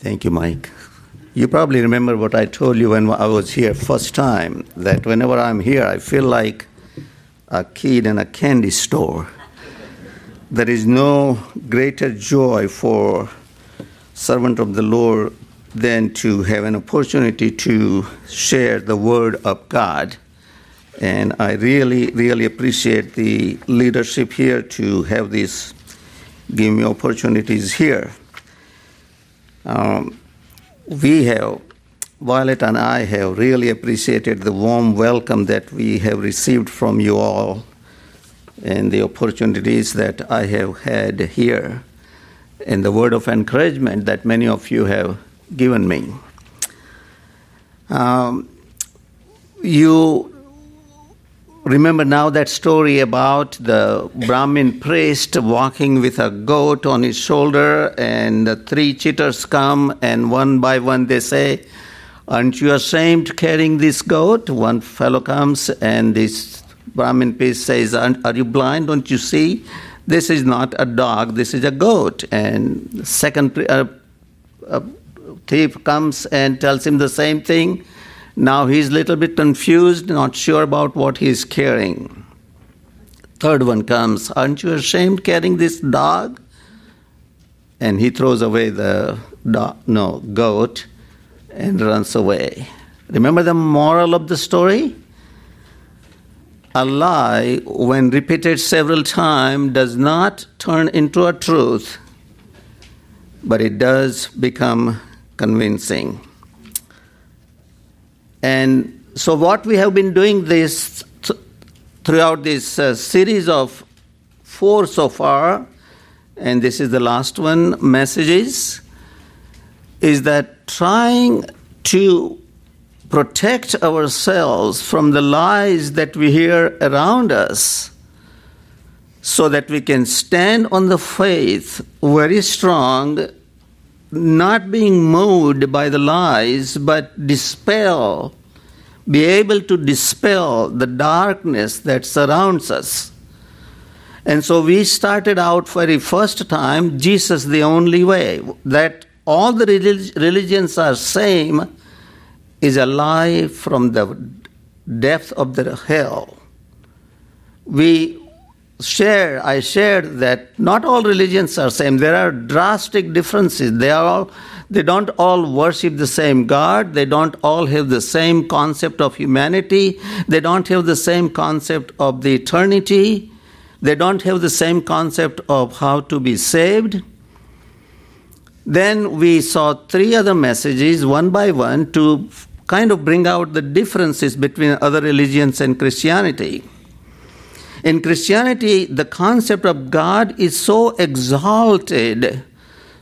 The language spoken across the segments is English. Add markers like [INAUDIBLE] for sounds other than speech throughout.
Thank you, Mike. You probably remember what I told you when I was here first time that whenever I'm here, I feel like a kid in a candy store. There is no greater joy for servant of the Lord than to have an opportunity to share the word of God. And I really, really appreciate the leadership here to have this, give me opportunities here. Um, we have, Violet and I have really appreciated the warm welcome that we have received from you all and the opportunities that I have had here and the word of encouragement that many of you have given me. Um, you remember now that story about the Brahmin priest walking with a goat on his shoulder, and the three cheaters come, and one by one they say, Aren't you ashamed carrying this goat? One fellow comes, and this Brahmin priest says, Are you blind? Don't you see? This is not a dog, this is a goat. And second uh, uh, thief comes and tells him the same thing. Now he's a little bit confused, not sure about what he's carrying. Third one comes, Aren't you ashamed carrying this dog? And he throws away the dog, no, goat and runs away. Remember the moral of the story? A lie, when repeated several times, does not turn into a truth, but it does become convincing. And so, what we have been doing this th- throughout this uh, series of four so far, and this is the last one messages, is that trying to protect ourselves from the lies that we hear around us so that we can stand on the faith very strong not being moved by the lies, but dispel, be able to dispel the darkness that surrounds us. And so we started out for the first time, Jesus the only way, that all the religions are same is a lie from the depth of the hell. We share, I shared that not all religions are same. There are drastic differences. They are all, they don't all worship the same God. They don't all have the same concept of humanity. They don't have the same concept of the eternity. They don't have the same concept of how to be saved. Then we saw three other messages, one by one, to kind of bring out the differences between other religions and Christianity. In Christianity, the concept of God is so exalted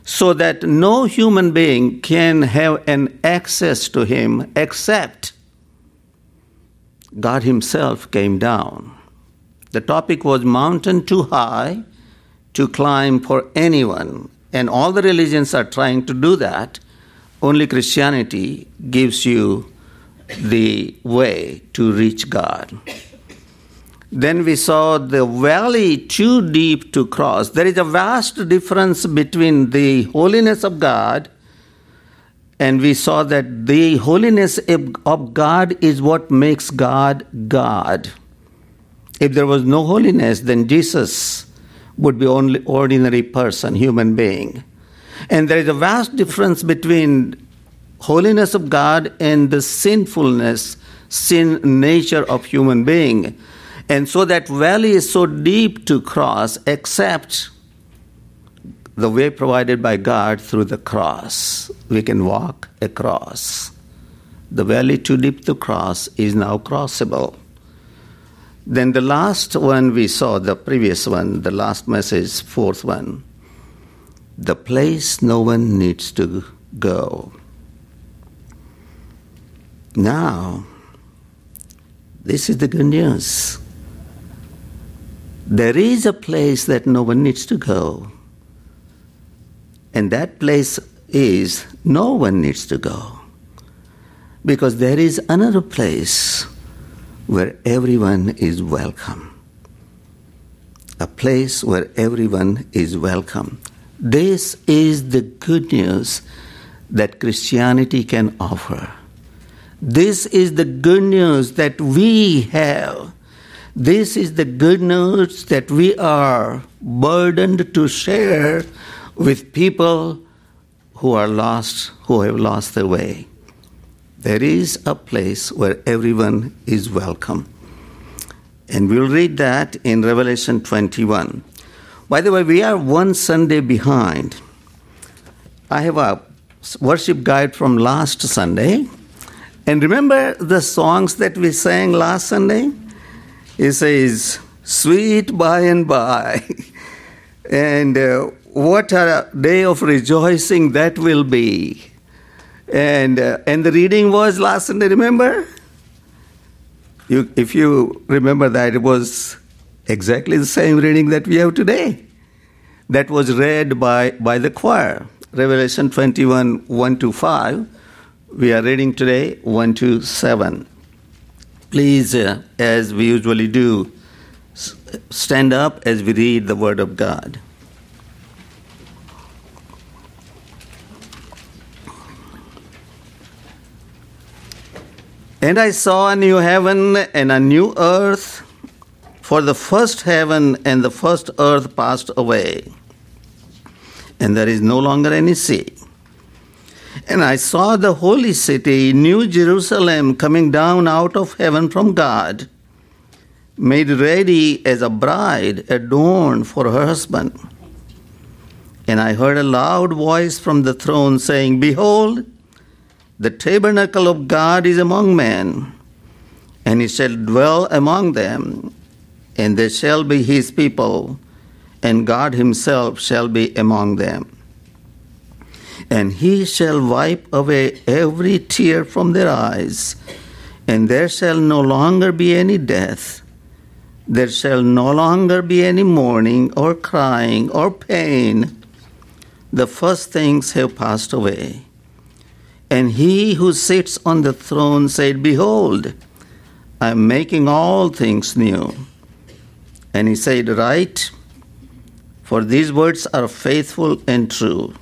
so that no human being can have an access to him except God himself came down. The topic was mountain too high to climb for anyone, and all the religions are trying to do that. Only Christianity gives you the way to reach God. Then we saw the valley too deep to cross. There is a vast difference between the holiness of God and we saw that the holiness of God is what makes God God. If there was no holiness, then Jesus would be only ordinary person, human being. And there is a vast difference between holiness of God and the sinfulness, sin nature of human being. And so that valley is so deep to cross, except the way provided by God through the cross. We can walk across. The valley too deep to cross is now crossable. Then the last one we saw, the previous one, the last message, fourth one, the place no one needs to go. Now, this is the good news. There is a place that no one needs to go. And that place is no one needs to go. Because there is another place where everyone is welcome. A place where everyone is welcome. This is the good news that Christianity can offer. This is the good news that we have. This is the good news that we are burdened to share with people who are lost, who have lost their way. There is a place where everyone is welcome. And we'll read that in Revelation 21. By the way, we are one Sunday behind. I have a worship guide from last Sunday. And remember the songs that we sang last Sunday? It says, Sweet by and by. and uh, what a day of rejoicing that will be. And, uh, and the reading was last Sunday, remember? You, if you remember that, it was exactly the same reading that we have today. That was read by, by the choir. Revelation 21 1 to 5. We are reading today 1 to 7. Please, uh, as we usually do, stand up as we read the Word of God. And I saw a new heaven and a new earth, for the first heaven and the first earth passed away, and there is no longer any sea. And I saw the holy city, New Jerusalem, coming down out of heaven from God, made ready as a bride adorned for her husband. And I heard a loud voice from the throne saying, Behold, the tabernacle of God is among men, and he shall dwell among them, and they shall be his people, and God himself shall be among them. And he shall wipe away every tear from their eyes, and there shall no longer be any death. There shall no longer be any mourning, or crying, or pain. The first things have passed away. And he who sits on the throne said, Behold, I am making all things new. And he said, Write, for these words are faithful and true.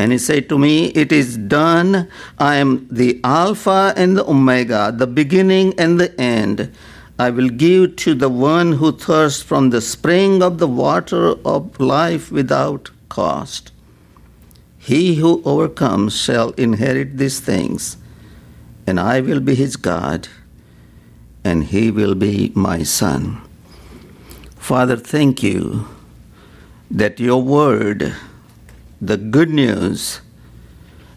And he said to me, It is done. I am the Alpha and the Omega, the beginning and the end. I will give to the one who thirsts from the spring of the water of life without cost. He who overcomes shall inherit these things, and I will be his God, and he will be my son. Father, thank you that your word, the good news,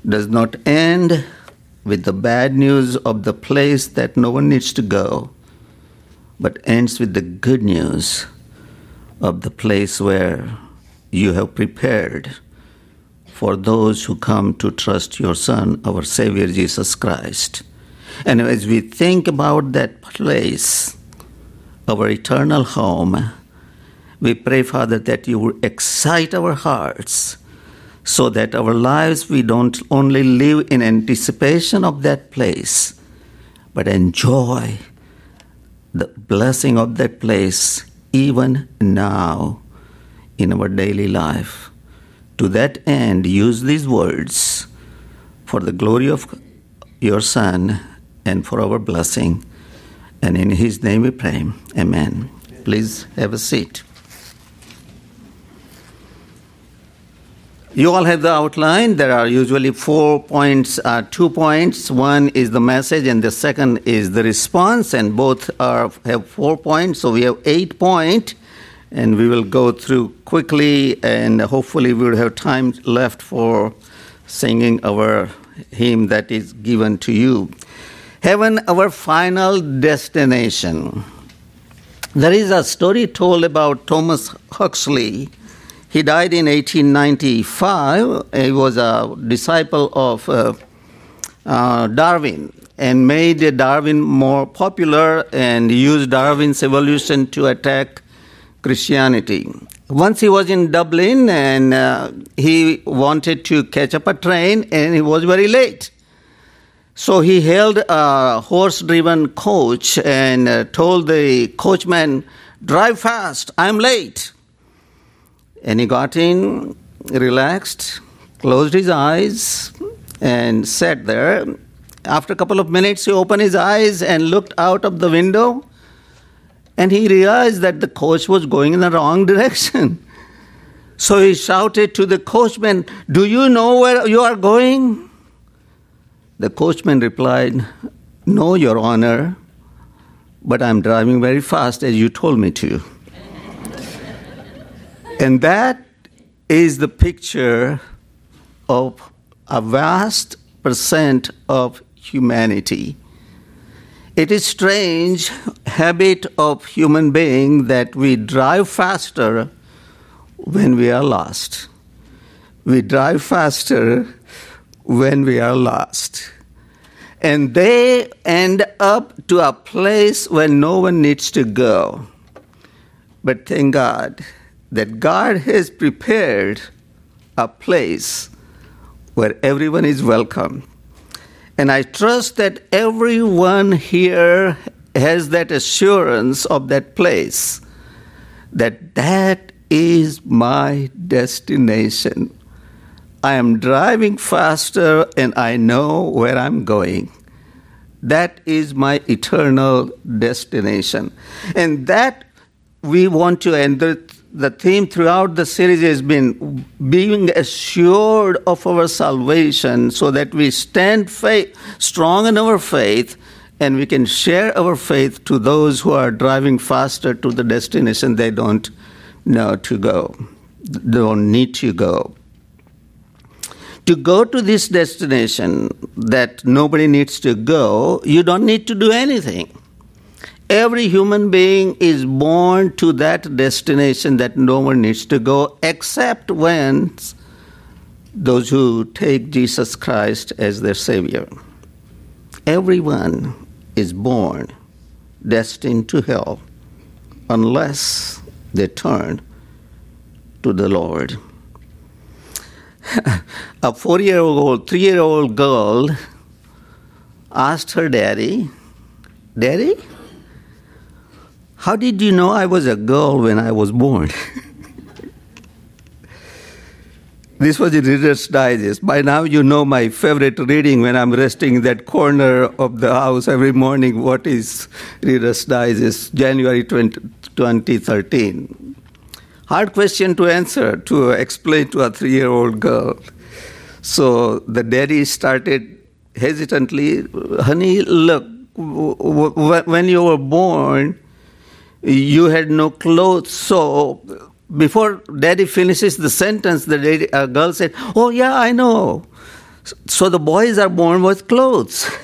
does not end with the bad news of the place that no one needs to go, but ends with the good news of the place where you have prepared for those who come to trust your Son, our Savior Jesus Christ. And as we think about that place, our eternal home, we pray, Father, that you will excite our hearts so that our lives we don't only live in anticipation of that place, but enjoy the blessing of that place even now in our daily life. To that end, use these words for the glory of your Son and for our blessing. And in His name we pray. Amen. Please have a seat. You all have the outline. There are usually four points, uh, two points. One is the message, and the second is the response, and both are have four points. So we have eight points and we will go through quickly, and hopefully, we will have time left for singing our hymn that is given to you. Heaven, our final destination. There is a story told about Thomas Huxley. He died in 1895. He was a disciple of uh, uh, Darwin and made Darwin more popular and used Darwin's evolution to attack Christianity. Once he was in Dublin and uh, he wanted to catch up a train and he was very late. So he hailed a horse driven coach and uh, told the coachman, Drive fast, I'm late. And he got in, relaxed, closed his eyes, and sat there. After a couple of minutes, he opened his eyes and looked out of the window, and he realized that the coach was going in the wrong [LAUGHS] direction. So he shouted to the coachman, Do you know where you are going? The coachman replied, No, Your Honor, but I'm driving very fast as you told me to. And that is the picture of a vast percent of humanity. It is strange habit of human being that we drive faster when we are lost. We drive faster when we are lost. And they end up to a place where no one needs to go. But thank God that God has prepared a place where everyone is welcome. And I trust that everyone here has that assurance of that place that that is my destination. I am driving faster and I know where I'm going. That is my eternal destination. And that we want to end the, the theme throughout the series has been being assured of our salvation so that we stand faith, strong in our faith and we can share our faith to those who are driving faster to the destination they don't know to go, don't need to go. To go to this destination that nobody needs to go, you don't need to do anything. Every human being is born to that destination that no one needs to go except when those who take Jesus Christ as their Savior. Everyone is born destined to hell unless they turn to the Lord. [LAUGHS] a four year old, three year old girl asked her daddy, Daddy, how did you know I was a girl when I was born? [LAUGHS] This was in Reader's Digest. By now, you know my favorite reading when I'm resting in that corner of the house every morning. What is Reader's Digest? January 20, 2013. Hard question to answer, to explain to a three year old girl. So the daddy started hesitantly, honey, look, when you were born, you had no clothes, so before daddy finishes the sentence, the daddy, uh, girl said, Oh, yeah, I know. So the boys are born with clothes. [LAUGHS]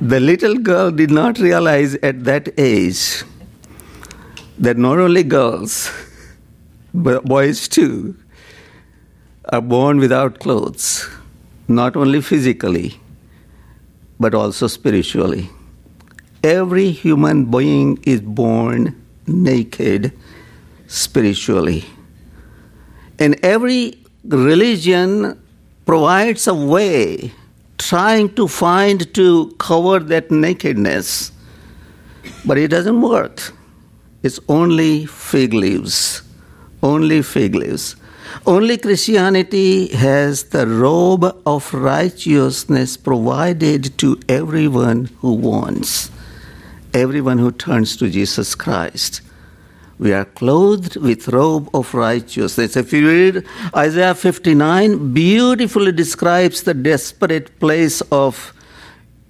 the little girl did not realize at that age that not only girls, but boys too, are born without clothes, not only physically, but also spiritually. Every human being is born naked spiritually. And every religion provides a way trying to find to cover that nakedness. But it doesn't work. It's only fig leaves. Only fig leaves. Only Christianity has the robe of righteousness provided to everyone who wants everyone who turns to Jesus Christ. We are clothed with robe of righteousness. If you read Isaiah 59, beautifully describes the desperate place of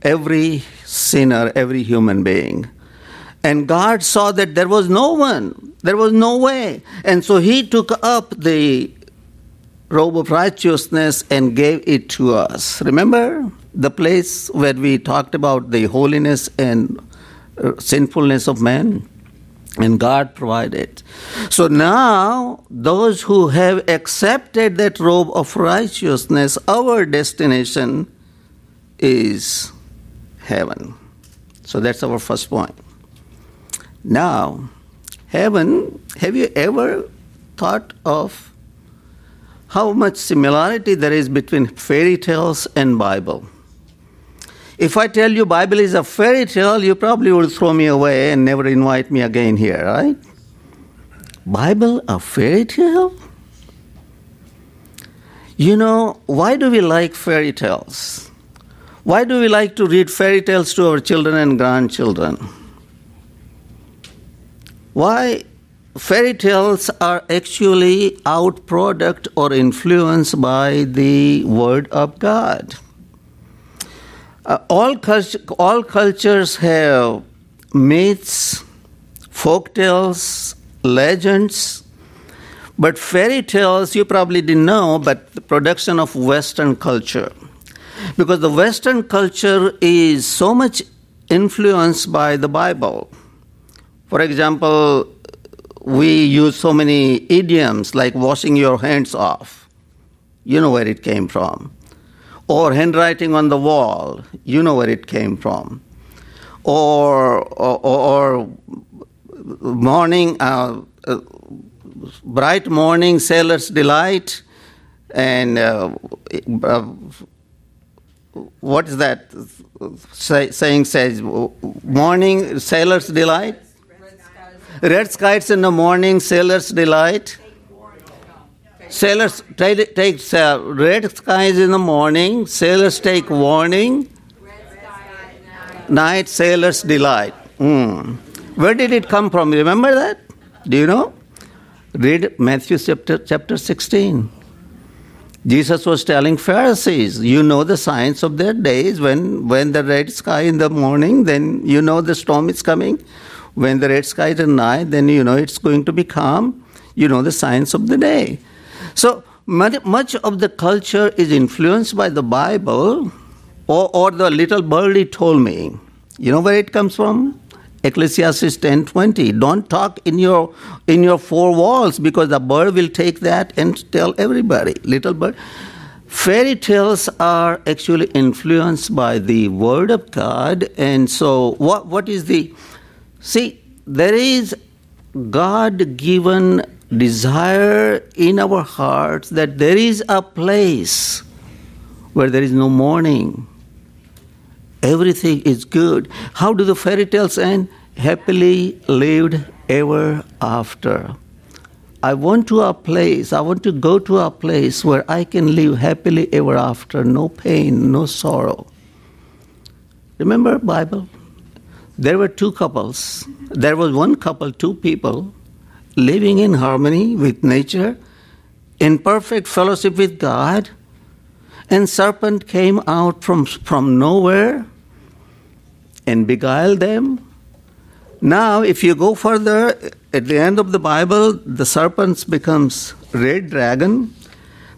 every sinner, every human being. And God saw that there was no one, there was no way. And so He took up the robe of righteousness and gave it to us. Remember the place where we talked about the holiness and Uh, sinfulness of man and God provided. So now, those who have accepted that robe of righteousness, our destination is heaven. So that's our first point. Now, heaven, have you ever thought of how much similarity there is between fairy tales and Bible? If I tell you Bible is a fairy tale, you probably would throw me away and never invite me again here, right? Bible a fairy tale? You know, why do we like fairy tales? Why do we like to read fairy tales to our children and grandchildren? Why fairy tales are actually out product or influenced by the word of God. Uh, all, culture, all cultures have myths, folk tales, legends, but fairy tales you probably didn't know, but the production of Western culture. Because the Western culture is so much influenced by the Bible. For example, we use so many idioms like washing your hands off. You know where it came from. Or handwriting on the wall. You know where it came from. Or, or, or morning, uh, uh, bright morning, sailor's delight, and uh, uh what is that say, saying says? Morning, sailor's delight Red skies in the morning, sailors' delight. Sailors take, uh, red skies in the morning, sailors take warning. Night, sailors' delight. Mm. Where did it come from? Remember that? Do you know? Read Matthew chapter, chapter 16. Jesus was telling Pharisees, you know the signs of their days. When, when the red sky in the morning, then you know the storm is coming. When the red sky is at night, then you know it's going to be calm. You know the signs of the day. So much of the culture is influenced by the Bible or, or the little birdie told me. You know where it comes from? Ecclesiastes 10:20. Don't talk in your in your four walls because the bird will take that and tell everybody. Little bird. Fairy tales are actually influenced by the word of God, and so what what is the See, there is God given desire in our hearts that there is a place where there is no mourning. Everything is good. How do the fairy tales end? Happily lived ever after. I want to a place, I want to go to a place where I can live happily ever after, no pain, no sorrow. Remember Bible? there were two couples. There was one couple, two people, living in harmony with nature, in perfect fellowship with God, and serpent came out from, from nowhere and beguiled them. Now, if you go further, at the end of the Bible, the serpent becomes red dragon.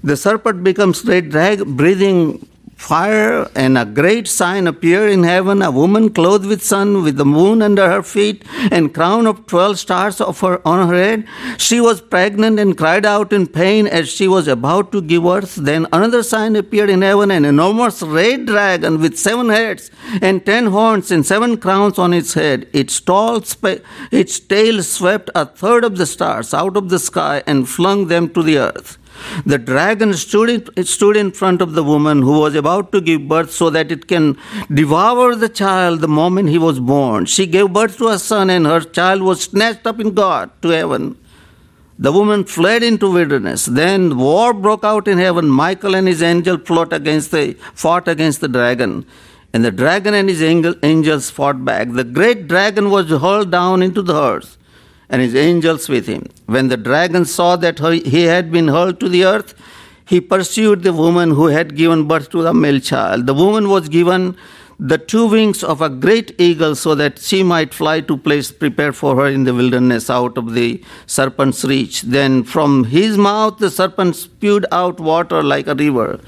The serpent becomes red dragon, breathing fire and a great sign appeared in heaven a woman clothed with sun with the moon under her feet and crown of 12 stars of her on her head. She was pregnant and cried out in pain as she was about to give birth. Then another sign appeared in heaven an enormous red dragon with seven heads and ten horns and seven crowns on its head. Its tall spe- its tail swept a third of the stars out of the sky and flung them to the earth the dragon stood in, stood in front of the woman who was about to give birth so that it can devour the child the moment he was born. She gave birth to a son, and her child was snatched up in God to heaven. The woman fled into wilderness. Then war broke out in heaven. Michael and his angel fought against the, fought against the dragon. And the dragon and his angel, angels fought back. The great dragon was hurled down into the earth and his angels with him. When the dragon saw that he had been hurled to the earth, he pursued the woman who had given birth to the male child. The woman was given the two wings of a great eagle so that she might fly to place prepared for her in the wilderness out of the serpent's reach. Then from his mouth the serpent spewed out water like a river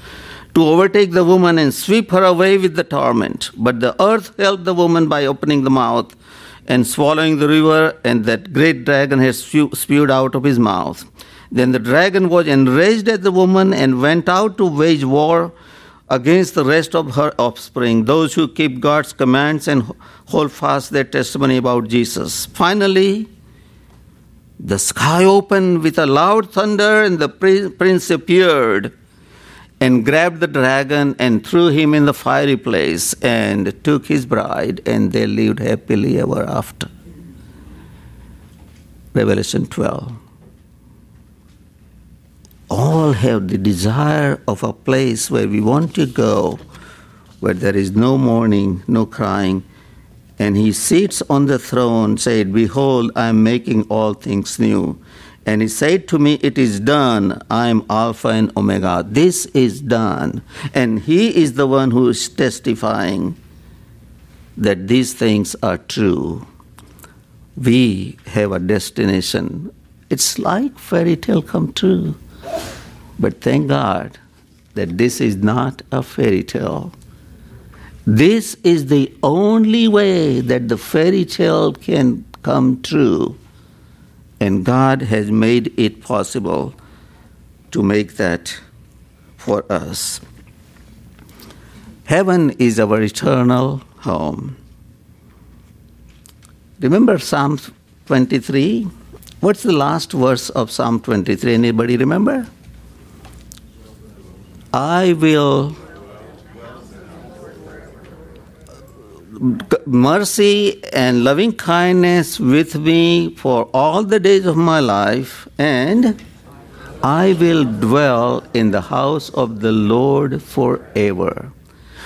to overtake the woman and sweep her away with the torment. But the earth helped the woman by opening the mouth and swallowing the river, and that great dragon has spewed out of his mouth. Then the dragon was enraged at the woman and went out to wage war against the rest of her offspring, those who keep God's commands and hold fast their testimony about Jesus. Finally, the sky opened with a loud thunder, and the prince appeared and grabbed the dragon and threw him in the fiery place and took his bride, and they lived happily ever after. Revelation 12. All have the desire of a place where we want to go, where there is no mourning, no crying. And he sits on the throne, said, Behold, I am making all things new. And he said to me, It is done. I am Alpha and Omega. This is done. And he is the one who is testifying that these things are true. We have a destination. It's like fairy tale come true. But thank God that this is not a fairy tale. This is the only way that the fairy tale can come true and God has made it possible to make that for us. Heaven is our eternal home. Remember Psalm 23? What's the last verse of Psalm 23? Anybody remember? I will mercy and loving kindness with me for all the days of my life, and I will dwell in the house of the Lord forever.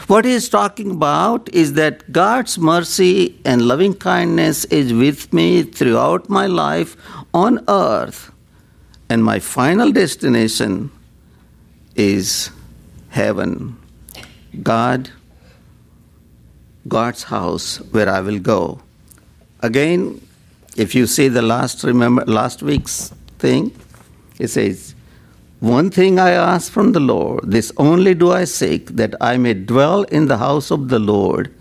What he's talking about is that God's mercy and loving kindness is with me throughout my life on earth, and my final destination is heaven. God God's house where I will go. Again, if you see the last remember last week's thing, it says, One thing I ask from the Lord, this only do I seek, that I may dwell in the house of the Lord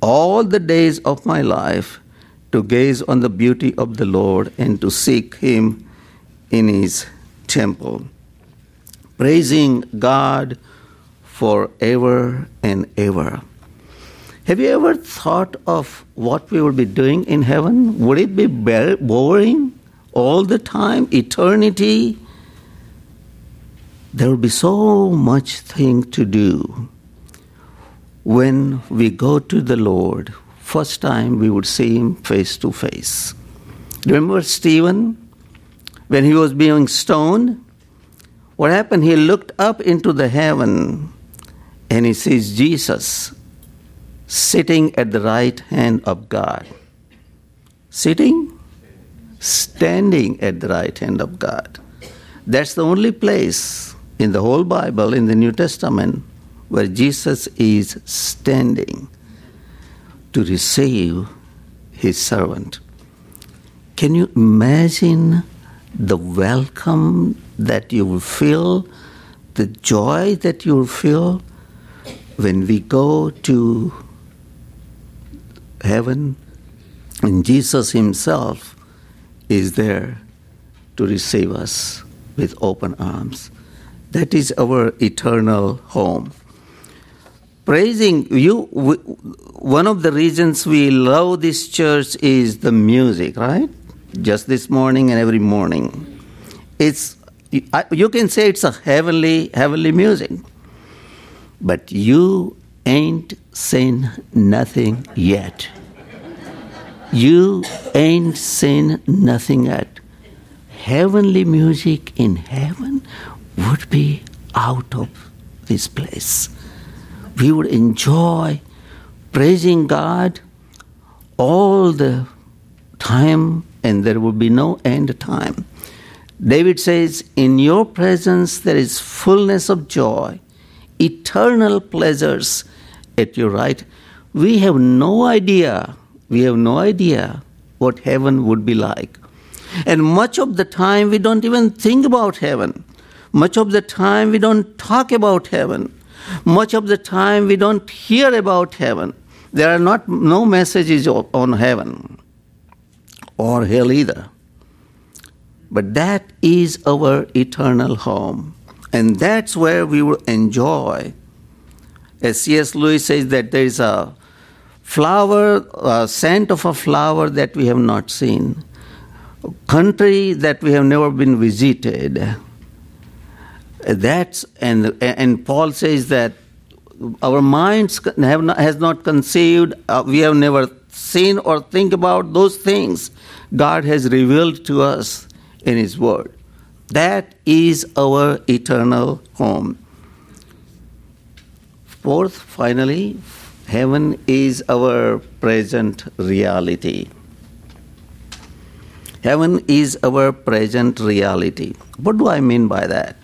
all the days of my life, to gaze on the beauty of the Lord and to seek him in his temple. Praising God forever and ever. Have you ever thought of what we would be doing in heaven? Would it be boring all the time, eternity? There will be so much thing to do. When we go to the Lord, first time we would see him face to face. Remember Stephen when he was being stoned? What happened? He looked up into the heaven and he sees Jesus sitting at the right hand of God. Sitting? Standing at the right hand of God. That's the only place in the whole Bible, in the New Testament, where Jesus is standing to receive his servant. Can you imagine the welcome that you will feel, the joy that you will feel when we go to heaven, and Jesus Himself is there to receive us with open arms. That is our eternal home. Praising you, one of the reasons we love this church is the music, right? Just this morning and every morning. It's you can say it's a heavenly, heavenly music. But you ain't seen nothing yet. You ain't seen nothing yet. Heavenly music in heaven would be out of this place. We would enjoy praising God all the time, and there would be no end time. David says, In your presence there is fullness of joy, eternal pleasures at your right. We have no idea, we have no idea what heaven would be like. And much of the time we don't even think about heaven. Much of the time we don't talk about heaven. Much of the time we don't hear about heaven. There are not no messages on heaven or hell either. But that is our eternal home. And that's where we will enjoy C.S. Lewis says that there is a flower, a scent of a flower that we have not seen, a country that we have never been visited. That's and and Paul says that our minds have not, has not conceived. Uh, we have never seen or think about those things God has revealed to us in His Word. That is our eternal home. Fourth, finally, heaven is our present reality. Heaven is our present reality. What do I mean by that?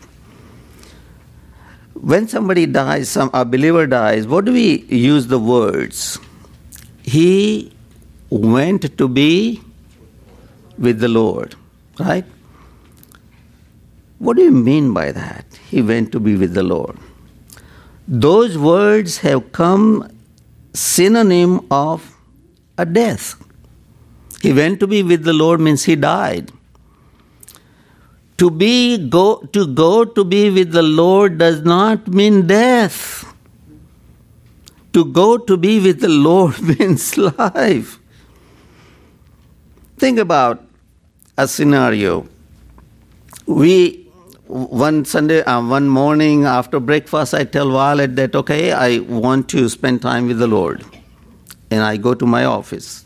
When somebody dies, some a believer dies, what do we use the words? He went to be with the Lord, right? What do you mean by that? He went to be with the Lord. Those words have come synonym of a death. He went to be with the Lord means he died. To be go to go to be with the Lord does not mean death. To go to be with the Lord [LAUGHS] means life. Think about a scenario. We one Sunday, uh, one morning after breakfast, I tell Violet that okay, I want to spend time with the Lord, and I go to my office.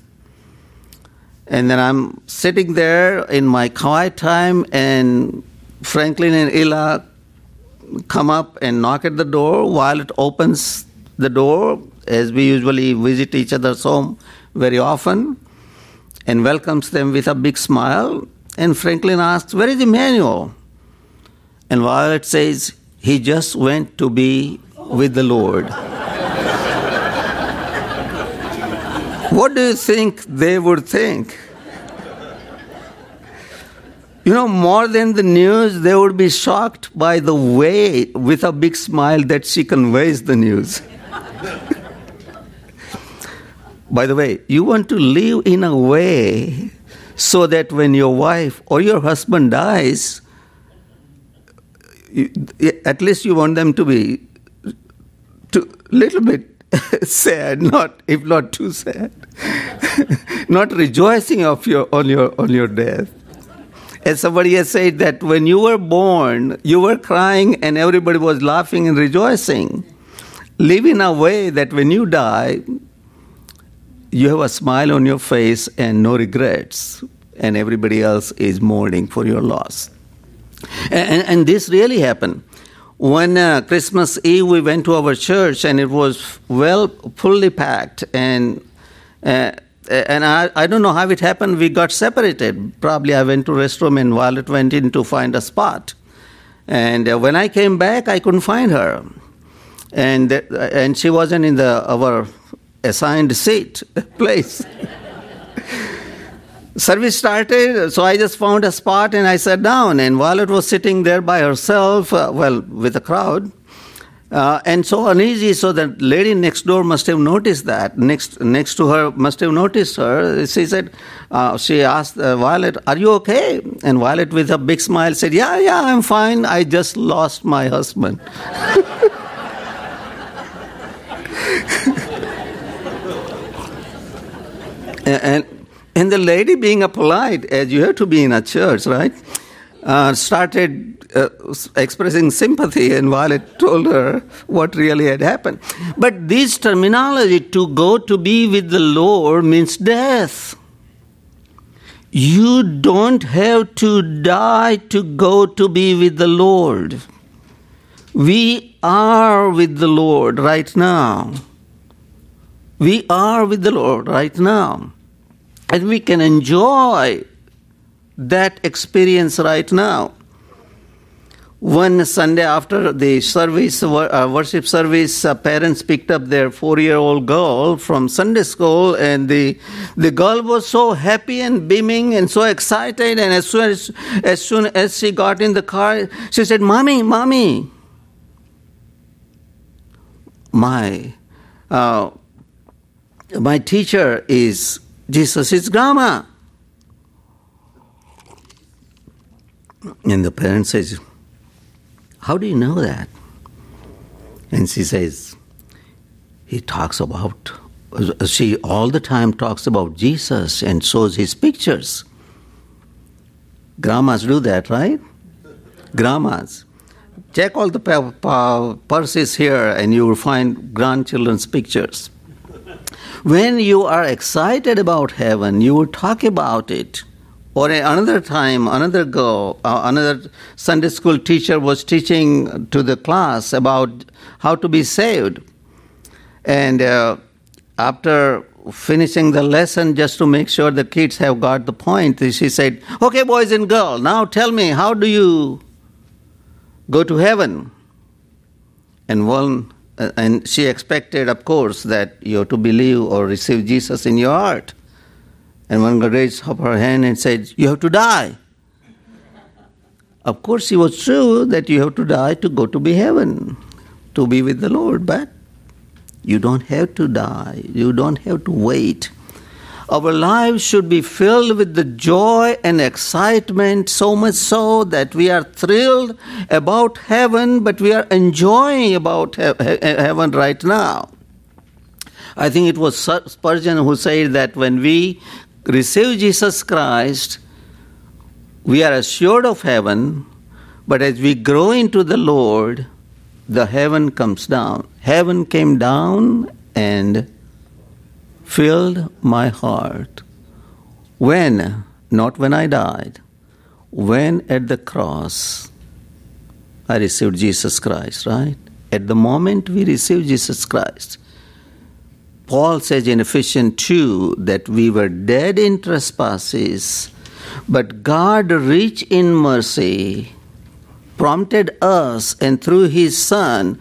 And then I'm sitting there in my quiet time, and Franklin and Ella come up and knock at the door. Violet opens the door, as we usually visit each other's home very often, and welcomes them with a big smile. And Franklin asks, Where is Emmanuel? And Violet says, He just went to be with the Lord. what do you think they would think? You know, more than the news, they would be shocked by the way, with a big smile, that she conveys the news. [LAUGHS] by the way, you want to live in a way so that when your wife or your husband dies, at least you want them to be a little bit [LAUGHS] sad, not if not too sad, [LAUGHS] not rejoicing of your on your on your death. As somebody has said that when you were born, you were crying and everybody was laughing and rejoicing. Live in a way that when you die, you have a smile on your face and no regrets, and everybody else is mourning for your loss. And, and this really happened. When uh, Christmas Eve we went to our church and it was well fully packed and uh, and I, I don't know how it happened. We got separated. Probably I went to restroom and Violet went in to find a spot. And uh, when I came back, I couldn't find her, and uh, and she wasn't in the our assigned seat [LAUGHS] place. Service started, so I just found a spot and I sat down. And Violet was sitting there by herself, uh, well, with a crowd, uh, and so uneasy. So the lady next door must have noticed that. Next, next to her must have noticed her. She said, uh, she asked uh, Violet, "Are you okay?" And Violet, with a big smile, said, "Yeah, yeah, I'm fine. I just lost my husband." [LAUGHS] and and the lady, being a polite, as you have to be in a church, right, uh, started uh, expressing sympathy, and Violet told her what really had happened. But this terminology, to go to be with the Lord, means death. You don't have to die to go to be with the Lord. We are with the Lord right now. We are with the Lord right now. And we can enjoy that experience right now. One Sunday after the service, uh, worship service, uh, parents picked up their four-year-old girl from Sunday school, and the the girl was so happy and beaming and so excited. And as soon as as soon as she got in the car, she said, "Mommy, mommy, my uh, my teacher is Jesus is grandma." And the parent says, How do you know that? And she says, He talks about, she all the time talks about Jesus and shows his pictures. Grandmas do that, right? Grandmas. Check all the purses here and you will find grandchildren's pictures. When you are excited about heaven, you will talk about it Or another time, another girl, uh, another Sunday school teacher was teaching to the class about how to be saved. And uh, after finishing the lesson, just to make sure the kids have got the point, she said, Okay, boys and girls, now tell me, how do you go to heaven? And one, Uh, and she expected, of course, that you have to believe or receive Jesus in your heart. And one girl raised up her hand and said, You have to die. Of course, it was true that you have to die to go to be heaven, to be with the Lord, but you don't have to die. You don't have to wait. Our lives should be filled with the joy and excitement, so much so that we are thrilled about heaven, but we are enjoying about he- he- heaven right now. I think it was Spurgeon who said that when we receive Jesus Christ, we are assured of heaven, but as we grow into the Lord, the heaven comes down. Heaven came down and filled my heart. When? Not when I died. When at the cross I received Jesus Christ, right? At the moment we receive Jesus Christ, Paul says in Ephesians 2 that we were dead in trespasses, but God, rich in mercy, prompted us, and through His Son,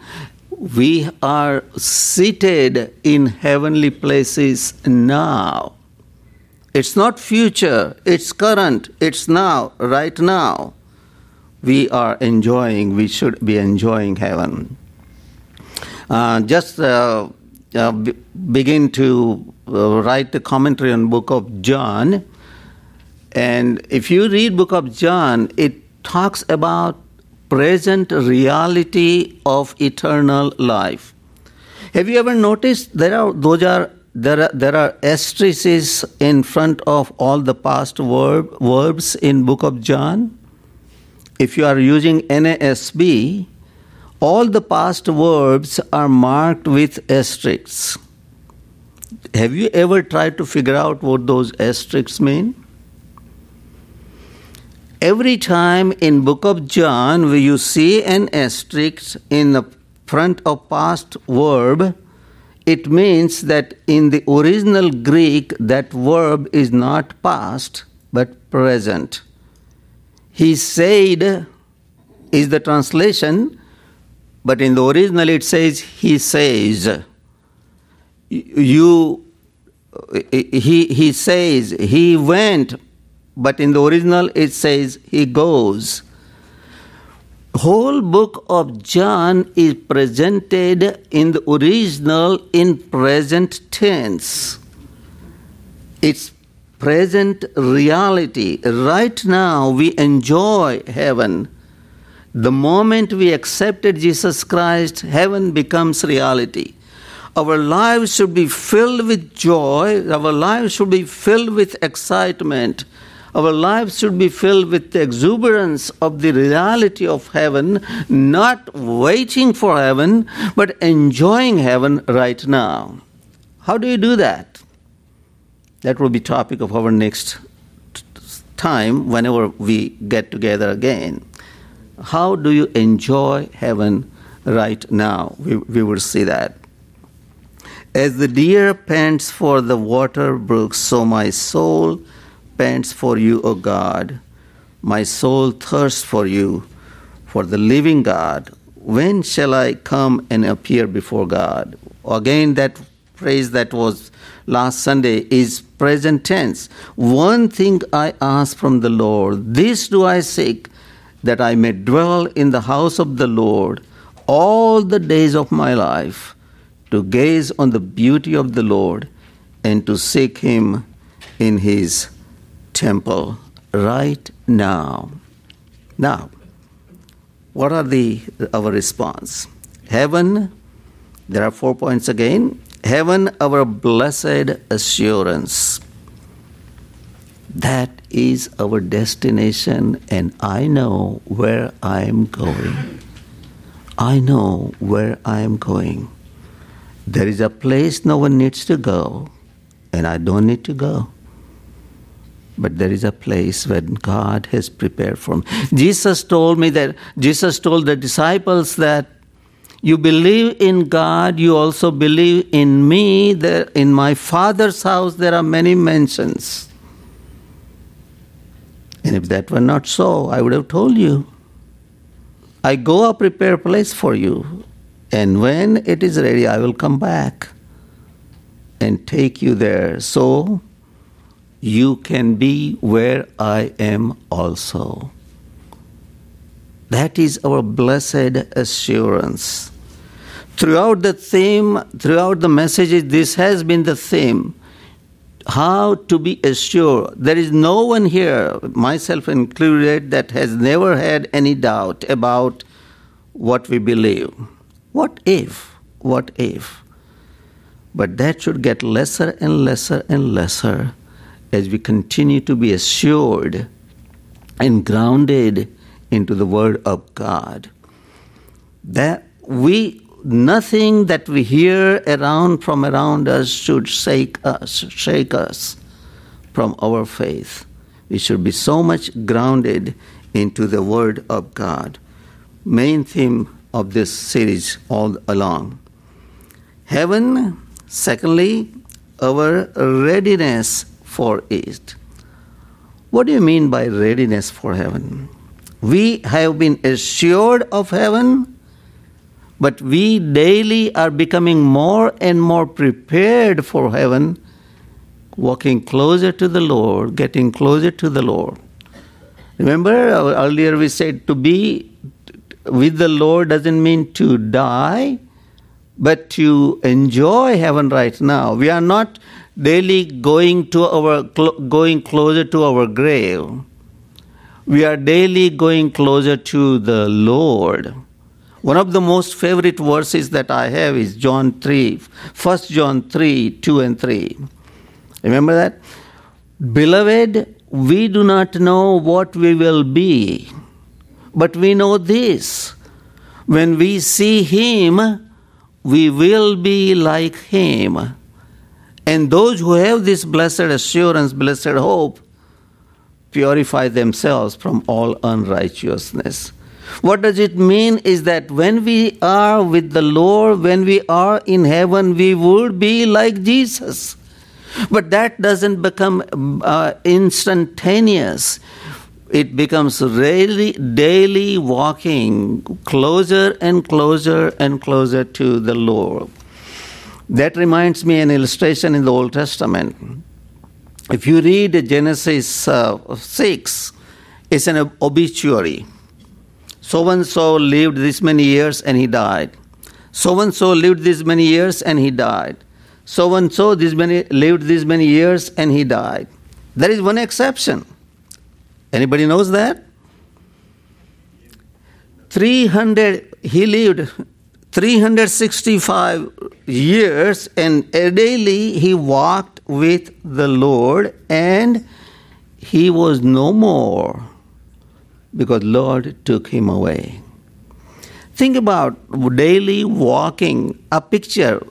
we are seated in heavenly places now. It's not future, it's current, it's now, right now. We are enjoying, we should be enjoying heaven. Uh, just uh, uh, begin to uh, write the commentary on book of john and if you read book of john it talks about present reality of eternal life have you ever noticed there are those are there are, there are asterisks in front of all the past verb, verbs in book of john if you are using nasb all the past verbs are marked with asterisks. Have you ever tried to figure out what those asterisks mean? Every time in book of John where you see an asterisk in the front of past verb, it means that in the original Greek that verb is not past but present. He said is the translation but in the original it says he says you he he says he went but in the original it says he goes whole book of john is presented in the original in present tense it's present reality right now we enjoy heaven the moment we accepted Jesus Christ, heaven becomes reality. Our lives should be filled with joy. Our lives should be filled with excitement. Our lives should be filled with the exuberance of the reality of heaven, not waiting for heaven, but enjoying heaven right now. How do you do that? That will be topic of our next time whenever we get together again. How do you enjoy heaven right now? We, we will see that. As the deer pants for the water brooks, so my soul pants for you, O God. My soul thirsts for you, for the living God. When shall I come and appear before God? Again, that phrase that was last Sunday is present tense. One thing I ask from the Lord, this do I seek that I may dwell in the house of the Lord all the days of my life, to gaze on the beauty of the Lord and to seek Him in His temple right now. Now, what are the our response? Heaven, there are four points again. Heaven, our blessed assurance. That is our destination, and I know where I am going. I know where I am going. There is a place no one needs to go, and I don't need to go. But there is a place where God has prepared for me. Jesus told me that Jesus told the disciples that you believe in God, you also believe in me. That in my Father's house there are many mansions. And if that were not so, I would have told you. I go up prepare a place for you, and when it is ready, I will come back and take you there. So you can be where I am also. That is our blessed assurance. Throughout the theme, throughout the messages, this has been the theme. How to be assured. There is no one here, myself included, that has never had any doubt about what we believe. What if? What if? But that should get lesser and lesser and lesser as we continue to be assured and grounded into the Word of God. That we nothing that we hear around from around us should shake us, shake us from our faith. We should be so much grounded into the Word of God. Main theme of this series all along. Heaven, secondly, our readiness for it. What do you mean by readiness for heaven? We have been assured of heaven, but we daily are becoming more and more prepared for heaven, walking closer to the Lord, getting closer to the Lord. Remember, uh, earlier we said to be with the Lord doesn't mean to die, but to enjoy heaven right now. We are not daily going to our going closer to our grave. We are daily going closer to the lord. One of the most favorite verses that i have is john 3 1 john 3 2 and 3 remember that? Beloved we do not know what we will be but we know this. When we see him we will be like him and those who have this blessed assurance, blessed hope, purify themselves from all unrighteousness. What does it mean is that when we are with the Lord, when we are in heaven, we would be like Jesus. But that doesn't become uh, instantaneous. It becomes really daily walking closer and closer and closer to the Lord. That reminds me an illustration in the Old Testament. If you read Genesis uh, 6, it's an obituary. So and so lived this many years and he died. So and so lived this many years and he died. So and so this many lived this many years and he died. There is one exception. Anybody knows that? 300 he lived 365 years, and daily he walked with the Lord, and he was no more because Lord took him away. Think about daily walking, a picture.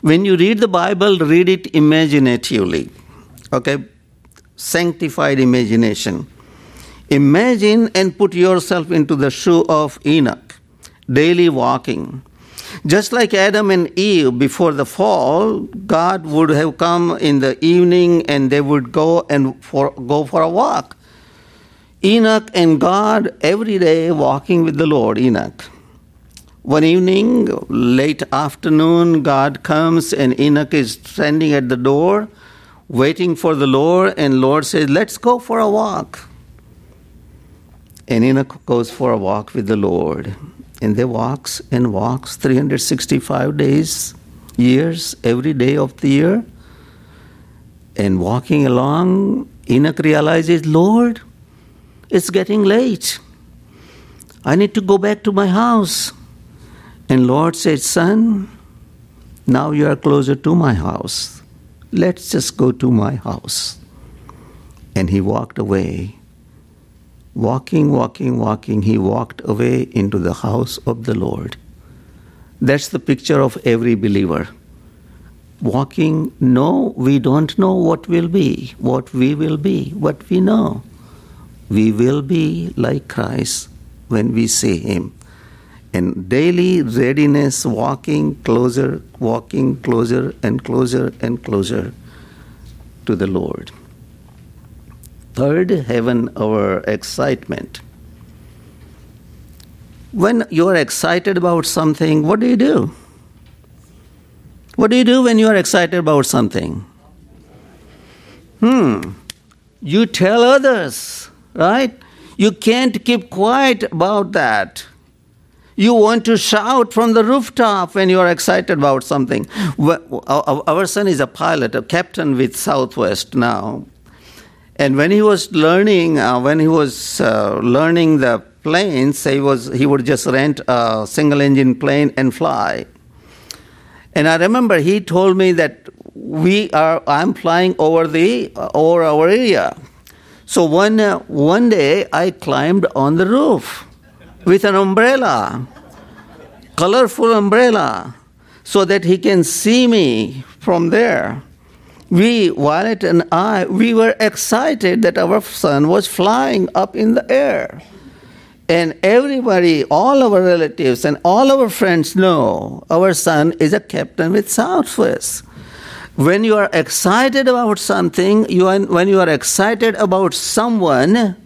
When you read the Bible, read it imaginatively. Okay? Sanctified imagination. Imagine and put yourself into the shoe of Enoch, daily walking. Just like Adam and Eve before the fall, God would have come in the evening and they would go and for, go for a walk. Enoch and God every day walking with the Lord, Enoch. One evening, late afternoon, God comes and Enoch is standing at the door waiting for the Lord, and Lord says, Let's go for a walk. And Enoch goes for a walk with the Lord and they walks and walks 365 days, years, every day of the year. And walking along, Enoch realizes, Lord, it's getting late. I need to go back to my house. And Lord said, Son, now you are closer to my house. Let's just go to my house. And he walked away Walking, walking, walking, he walked away into the house of the Lord. That's the picture of every believer. walking, no, we don't know what will be, what we will be, what we know. We will be like Christ when we see Him. And daily readiness, walking closer, walking closer and closer and closer to the Lord. Third, heaven, our excitement. When you are excited about something, what do you do? What do you do when you are excited about something? Hmm. You tell others, right? You can't keep quiet about that. You want to shout from the rooftop when you are excited about something. Our son is a pilot, a captain with Southwest now. And when he was learning, uh, when he was uh, learning the planes, he was he would just rent a single engine plane and fly. And I remember he told me that we are I'm flying over the uh, over our area. So one uh, one day I climbed on the roof with an umbrella, colorful umbrella, so that he can see me from there. We, Violet and I, we were excited that our son was flying up in the air. And everybody, all our relatives and all our friends know our son is a captain with Southwest. When you are excited about something, you are, when you are excited about someone,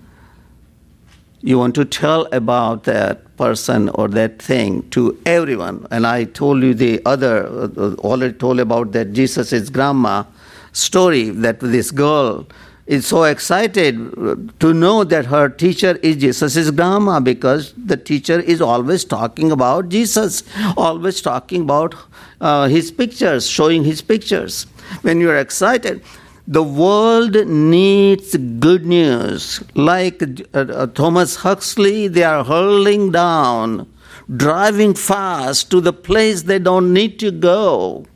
you want to tell about that person or that thing to everyone. And I told you the other, uh, already told about that Jesus' grandma story that this girl is so excited to know that her teacher is Jesus' grandma because the teacher is always talking about Jesus, always talking about uh, his pictures, showing his pictures. When you're excited, the world needs good news. Like uh, Thomas Huxley, they are hurling down, driving fast to the place they don't need to go.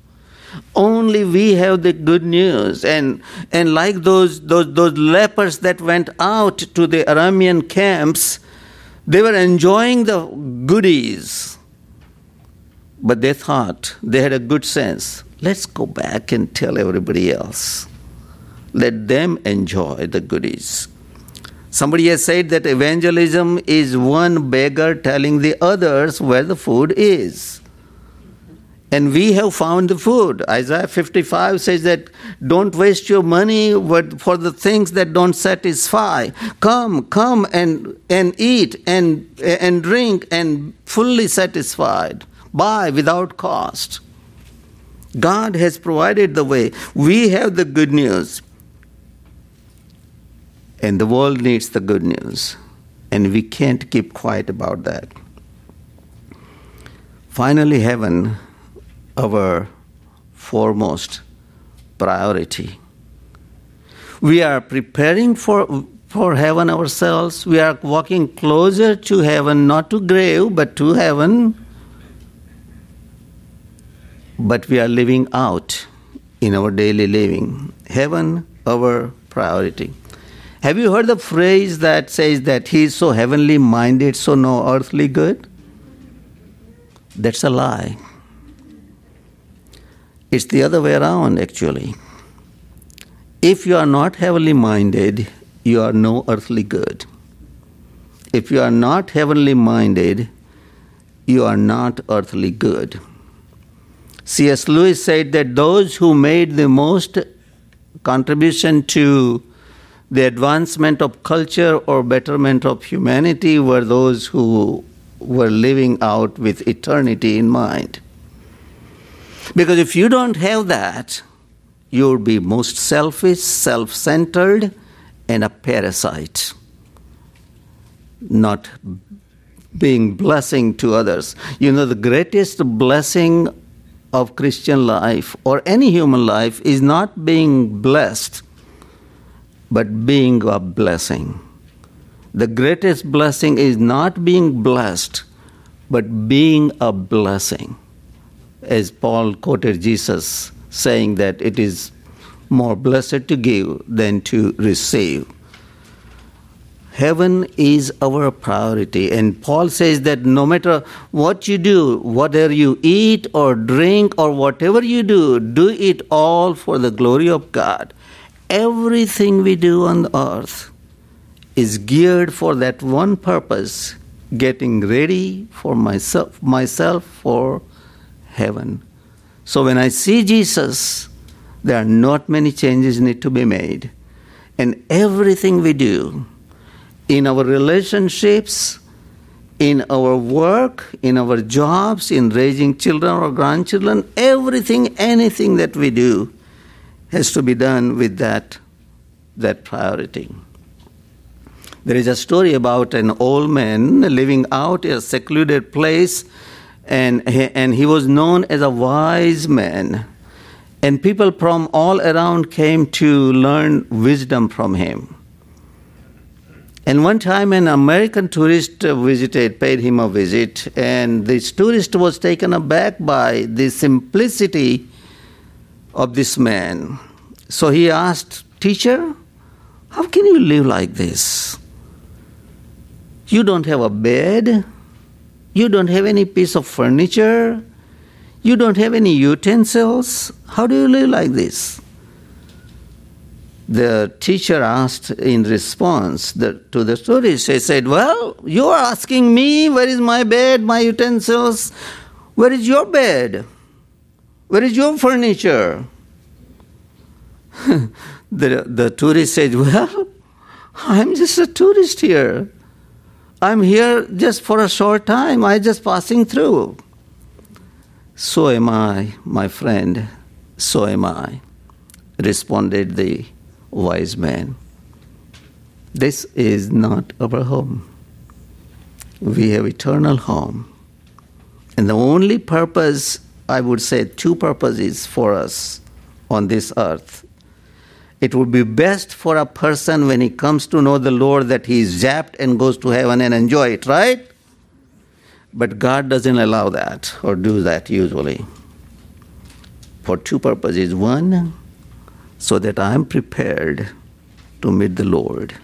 Only we have the good news. And, and like those, those, those lepers that went out to the Aramean camps, they were enjoying the goodies. But they thought, they had a good sense let's go back and tell everybody else. Let them enjoy the goodies. Somebody has said that evangelism is one beggar telling the others where the food is. And we have found the food. Isaiah 55 says that don't waste your money for the things that don't satisfy. Come, come and, and eat and, and drink and fully satisfied. Buy without cost. God has provided the way. We have the good news. And the world needs the good news. And we can't keep quiet about that. Finally, heaven, our foremost priority. We are preparing for, for heaven ourselves. We are walking closer to heaven, not to grave, but to heaven. But we are living out in our daily living. Heaven, our priority. Have you heard the phrase that says that he is so heavenly minded, so no earthly good? That's a lie. It's the other way around, actually. If you are not heavenly minded, you are no earthly good. If you are not heavenly minded, you are not earthly good. C.S. Lewis said that those who made the most contribution to the advancement of culture or betterment of humanity were those who were living out with eternity in mind. Because if you don't have that, you'll be most selfish, self centered, and a parasite, not being blessing to others. You know, the greatest blessing of Christian life or any human life is not being blessed but being a blessing. The greatest blessing is not being blessed, but being a blessing. As Paul quoted Jesus saying that it is more blessed to give than to receive. Heaven is our priority. And Paul says that no matter what you do, whether you eat or drink or whatever you do, do it all for the glory of God. Everything we do on earth is geared for that one purpose getting ready for myself, myself for heaven. So when I see Jesus, there are not many changes need to be made. And everything we do, in our relationships, in our work, in our jobs, in raising children or grandchildren, everything, anything that we do has to be done with that, that priority. There is a story about an old man living out in a secluded place, and he, and he was known as a wise man. And people from all around came to learn wisdom from him. And one time, an American tourist visited, paid him a visit, and this tourist was taken aback by the simplicity of this man. So he asked, Teacher, how can you live like this? You don't have a bed, you don't have any piece of furniture, you don't have any utensils. How do you live like this? the teacher asked in response to the story, she said, Well, you are asking me, where is my bed, my utensils? Where is your bed? Where is your furniture? [LAUGHS] the, the tourist said, Well, I'm just a tourist here. I'm here just for a short time. I'm just passing through. So am I, my friend. So am I, responded the wise man. This is not our home. We have eternal home. And the only purpose, I would say, two purposes for us on this earth. It would be best for a person when he comes to know the Lord that he is zapped and goes to heaven and enjoy it, right? But God doesn't allow that or do that usually. For two purposes. One, so that I am prepared to meet the Lord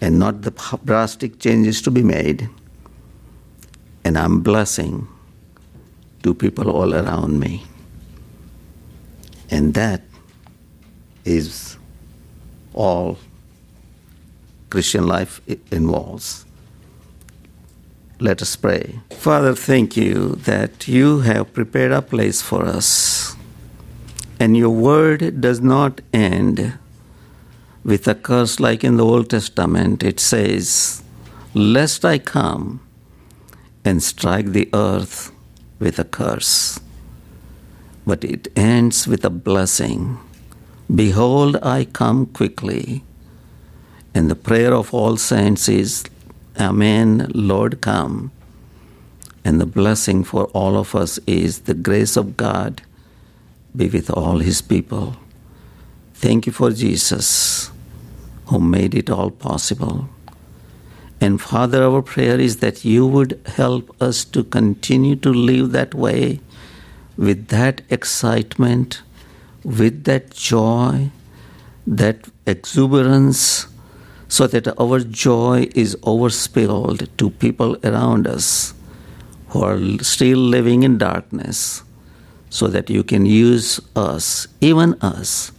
and not the drastic changes to be made. And I'm blessing to people all around me. And that is all Christian life involves. Let us pray. Father, thank you that you have prepared a place for us and your word does not end with a curse like in the Old Testament. It says, Lest I come and strike the earth with a curse. But it ends with a blessing. Behold, I come quickly. And the prayer of all saints is, Amen, Lord, come. And the blessing for all of us is the grace of God be with all his people. Thank you for Jesus who made it all possible. And Father, our prayer is that you would help us to continue to live that way with that excitement, with that joy, that exuberance, so that our joy is overspilled to people around us who are still living in darkness so that you can use us, even us,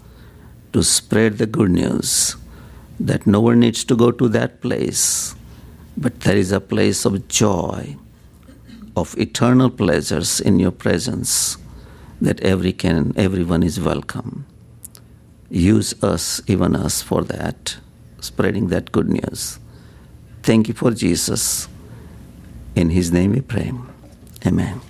to spread the good news that no one needs to go to that place, but there is a place of joy, of eternal pleasures in your presence, that every can, everyone is welcome. Use us, even us, for that, spreading that good news. Thank you for Jesus. In his name we pray. Amen.